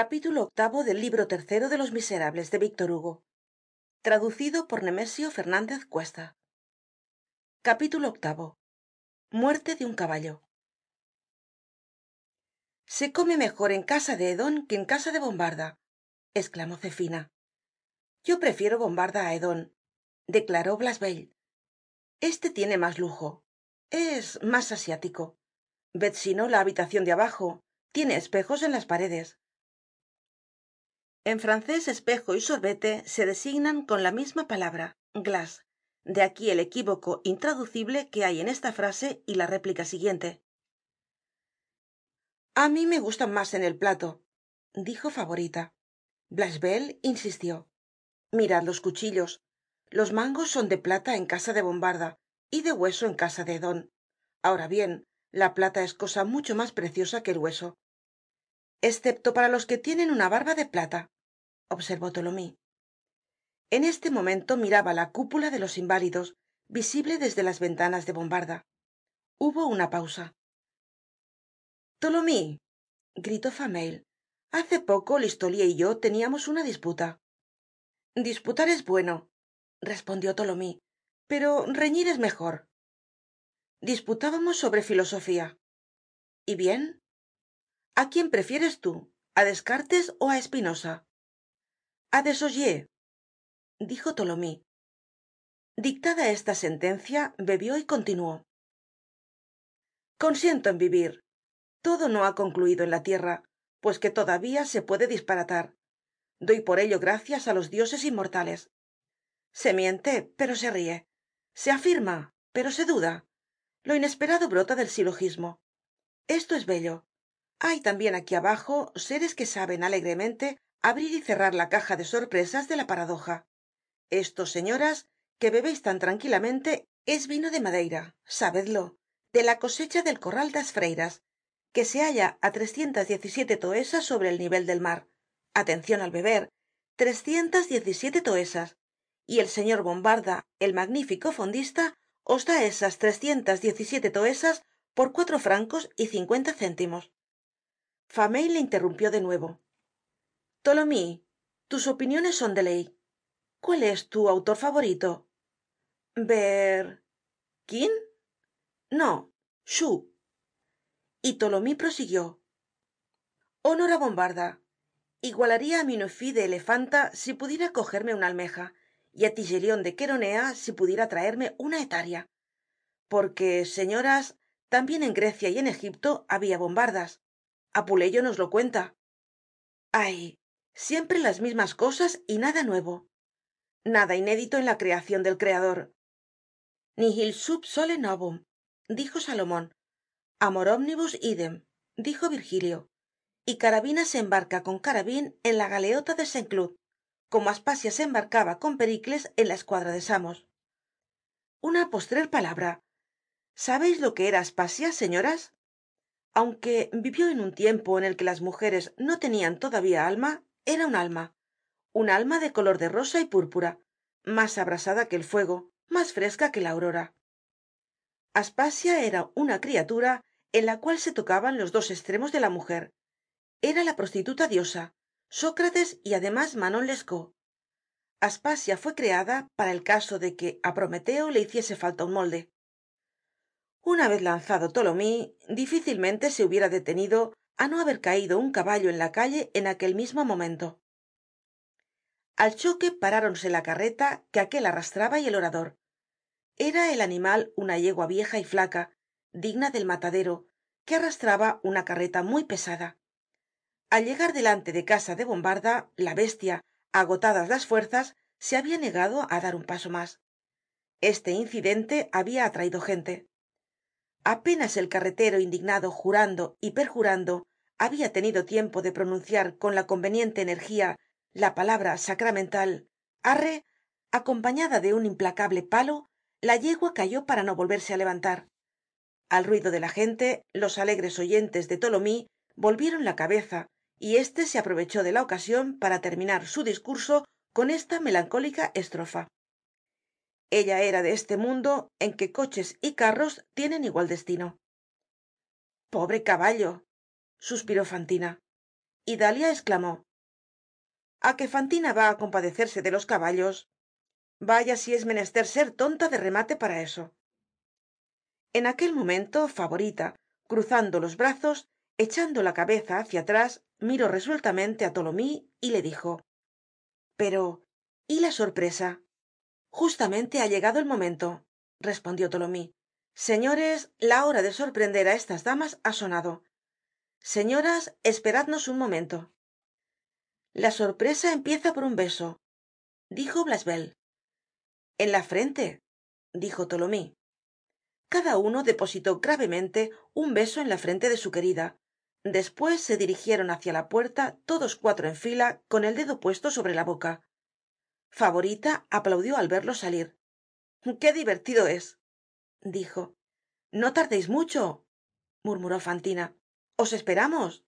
capítulo octavo del libro tercero de los miserables de víctor hugo. Traducido por nemesio fernandez cuesta. Capítulo octavo. Muerte de un caballo. Se come mejor en casa de edon que en casa de bombarda esclamó zefina yo prefiero bombarda á edon declaró blachevelle este tiene mas lujo. Es mas asiático. Ved si no la habitacion de abajo. Tiene espejos en las paredes en francés espejo y sorbete se designan con la misma palabra glace de aquí el equívoco intraducible que hay en esta frase y la réplica siguiente. A mí me gustan mas en el plato dijo favorita. Blachevelle insistió. Mirad los cuchillos. Los mangos son de plata en casa de bombarda y de hueso en casa de edon ahora bien la plata es cosa mucho mas preciosa que el hueso escepto para los que tienen una barba de plata observó tholomyes. En este momento miraba la cúpula de los inválidos visible desde las ventanas de bombarda. Hubo una pausa. Tholomyes gritó fameuil. Hace poco listolier y yo teníamos una disputa. Disputar es bueno respondió tholomyes pero reñir es mejor. Disputábamos sobre filosofía. Y bien a quién prefieres tú a descartes ó á espinosa a desaugiers dijo tholomyes. Dictada esta sentencia bebió y continuó. Consiento en vivir. Todo no ha concluido en la tierra pues que todavía se puede disparatar. Doy por ello gracias á los dioses inmortales. Se miente pero se ríe. Se afirma pero se duda. Lo inesperado brota del silogismo. Esto es bello hay tambien aquí abajo seres que saben alegremente abrir y cerrar la caja de sorpresas de la paradoja. Esto señoras que bebeis tan tranquilamente es vino de madeira sabedlo de la cosecha del corral das freiras que se halla á trescientas diez y siete toesas sobre el nivel del mar. Atencion al beber trescientas diez y siete toesas. Y el señor bombarda el magnífico fondista os da esas trescientas diez y siete toesas por cuatro francos y cincuenta céntimos fameuil le interrumpió de nuevo. Tholomyes tus opiniones son de ley. Cuál es tu autor favorito ber quin no chou y tholomyes prosiguió. Honor á bombarda. Igualaria á munofis de elefanta si pudiera cogerme una almeja y á tigelion de queronea si pudiera traerme una hetaria porque señoras tambien en grecia y en egipto habia bombardas apuleyo nos lo cuenta. Ay siempre las mismas cosas y nada nuevo. Nada inédito en la creacion del creador. Nihil sub sole novum dijo salomon amor omnibus idem dijo virgilio. Y carabina se embarca con carabin en la galeota de saint cloud como aspasia se embarcaba con pericles en la escuadra de samos. Una postrer palabra. Sabeis lo que era aspasia señoras aunque vivió en un tiempo en el que las mujeres no tenian todavía alma era un alma un alma de color de rosa y púrpura mas abrasada que el fuego mas fresca que la aurora. Aspasia era una criatura en la cual se tocaban los dos estremos de la mujer. Era la prostituta diosa sócrates y además manon lescaut. Aspasia fue creada para el caso de que á prometeo le hiciese falta un molde una vez lanzado tholomyes difícilmente se hubiera detenido á no haber caido un caballo en la calle en aquel mismo momento. Al choque paráronse la carreta que aquel arrastraba y el orador. Era el animal una yegua vieja y flaca digna del matadero que arrastraba una carreta muy pesada. Al llegar delante de casa de bombarda la bestia agotadas las fuerzas se habia negado á dar un paso mas este incidente habia atraido gente apenas el carretero indignado jurando y perjurando habia tenido tiempo de pronunciar con la conveniente energía la palabra sacramental arre acompañada de un implacable palo la yegua cayó para no volverse á levantar. Al ruido de la gente los alegres oyentes de tholomyes volvieron la cabeza y éste se aprovechó de la ocasion para terminar su discurso con esta melancólica estrofa ella era de este mundo en que coches y carros tienen igual destino. Pobre caballo suspiró fantina. Y dalia esclamó a que fantina va á compadecerse de los caballos. Vaya si es menester ser tonta de remate para eso en aquel momento favorita cruzando los brazos echando la cabeza hácia atrás miró resueltamente á tholomyes y le dijo pero y la sorpresa justamente ha llegado el momento respondió tholomyes. Señores la hora de sorprender á estas damas ha sonado. Señoras esperadnos un momento. La sorpresa empieza por un beso dijo blachevelle en la frente dijo tholomyes. Cada uno depositó gravemente un beso en la frente de su querida. Despues se dirigieron hácia la puerta todos cuatro en fila con el dedo puesto sobre la boca favorita aplaudió al verlos salir. Qué divertido es dijo. No tardeis mucho murmuró fantina. Os esperamos